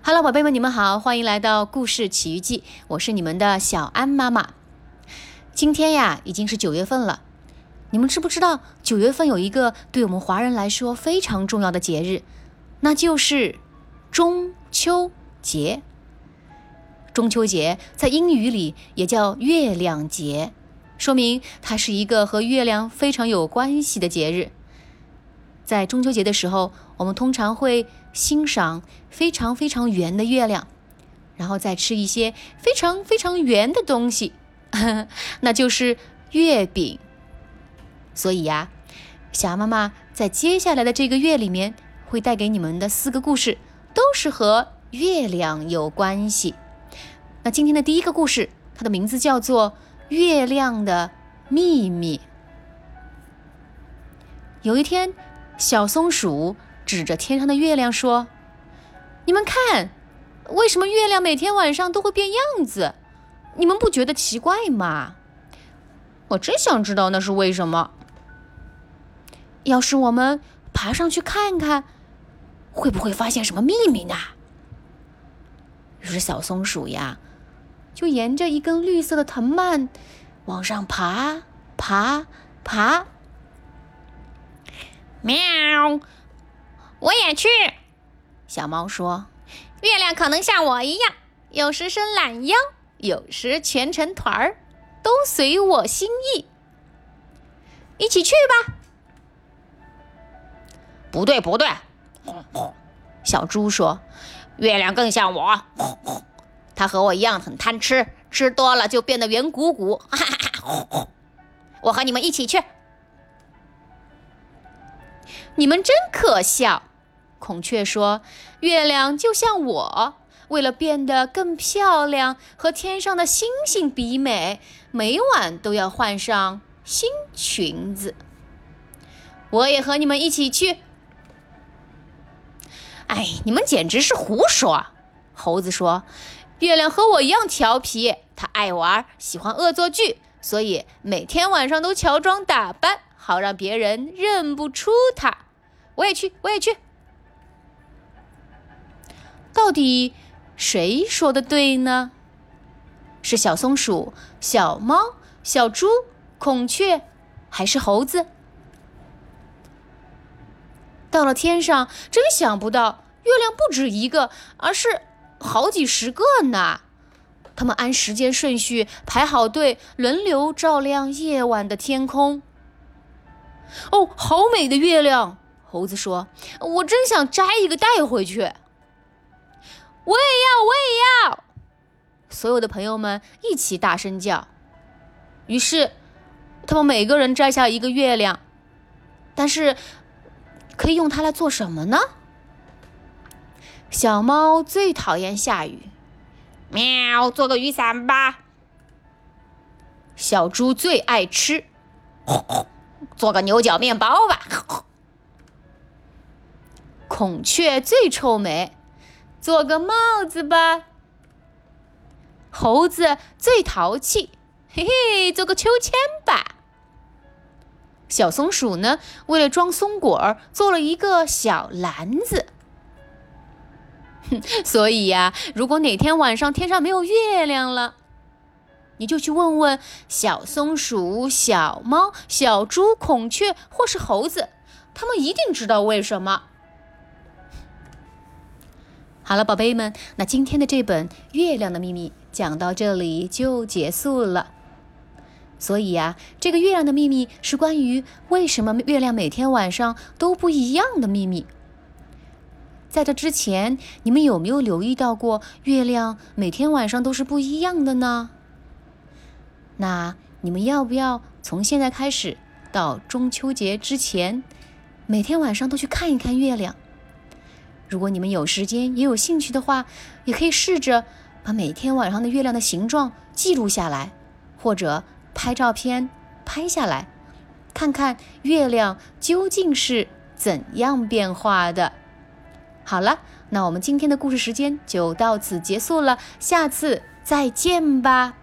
Hello，宝贝们，你们好，欢迎来到故事奇遇记，我是你们的小安妈妈。今天呀，已经是九月份了，你们知不知道九月份有一个对我们华人来说非常重要的节日，那就是中秋节。中秋节在英语里也叫月亮节，说明它是一个和月亮非常有关系的节日。在中秋节的时候，我们通常会欣赏非常非常圆的月亮，然后再吃一些非常非常圆的东西，那就是月饼。所以呀，小妈妈在接下来的这个月里面会带给你们的四个故事，都是和月亮有关系。那今天的第一个故事，它的名字叫做《月亮的秘密》。有一天。小松鼠指着天上的月亮说：“你们看，为什么月亮每天晚上都会变样子？你们不觉得奇怪吗？我真想知道那是为什么。要是我们爬上去看看，会不会发现什么秘密呢？”于是小松鼠呀，就沿着一根绿色的藤蔓往上爬，爬，爬。喵！我也去。小猫说：“月亮可能像我一样，有时伸懒腰，有时蜷成团儿，都随我心意。一起去吧。”不对，不对。小猪说：“月亮更像我，它和我一样很贪吃，吃多了就变得圆鼓鼓。我和你们一起去。”你们真可笑，孔雀说：“月亮就像我，为了变得更漂亮，和天上的星星比美，每晚都要换上新裙子。我也和你们一起去。”哎，你们简直是胡说！猴子说：“月亮和我一样调皮，它爱玩，喜欢恶作剧，所以每天晚上都乔装打扮，好让别人认不出它。”我也去，我也去。到底谁说的对呢？是小松鼠、小猫、小猪、孔雀，还是猴子？到了天上，真想不到，月亮不止一个，而是好几十个呢。他们按时间顺序排好队，轮流照亮夜晚的天空。哦，好美的月亮！猴子说：“我真想摘一个带回去。”我也要，我也要！所有的朋友们一起大声叫。于是，他们每个人摘下一个月亮，但是可以用它来做什么呢？小猫最讨厌下雨，喵，做个雨伞吧。小猪最爱吃，做个牛角面包吧。孔雀最臭美，做个帽子吧。猴子最淘气，嘿嘿，做个秋千吧。小松鼠呢，为了装松果儿，做了一个小篮子。哼，所以呀，如果哪天晚上天上没有月亮了，你就去问问小松鼠、小猫、小猪、孔雀或是猴子，他们一定知道为什么。好了，宝贝们，那今天的这本《月亮的秘密》讲到这里就结束了。所以呀，这个月亮的秘密是关于为什么月亮每天晚上都不一样的秘密。在这之前，你们有没有留意到过月亮每天晚上都是不一样的呢？那你们要不要从现在开始到中秋节之前，每天晚上都去看一看月亮？如果你们有时间也有兴趣的话，也可以试着把每天晚上的月亮的形状记录下来，或者拍照片拍下来，看看月亮究竟是怎样变化的。好了，那我们今天的故事时间就到此结束了，下次再见吧。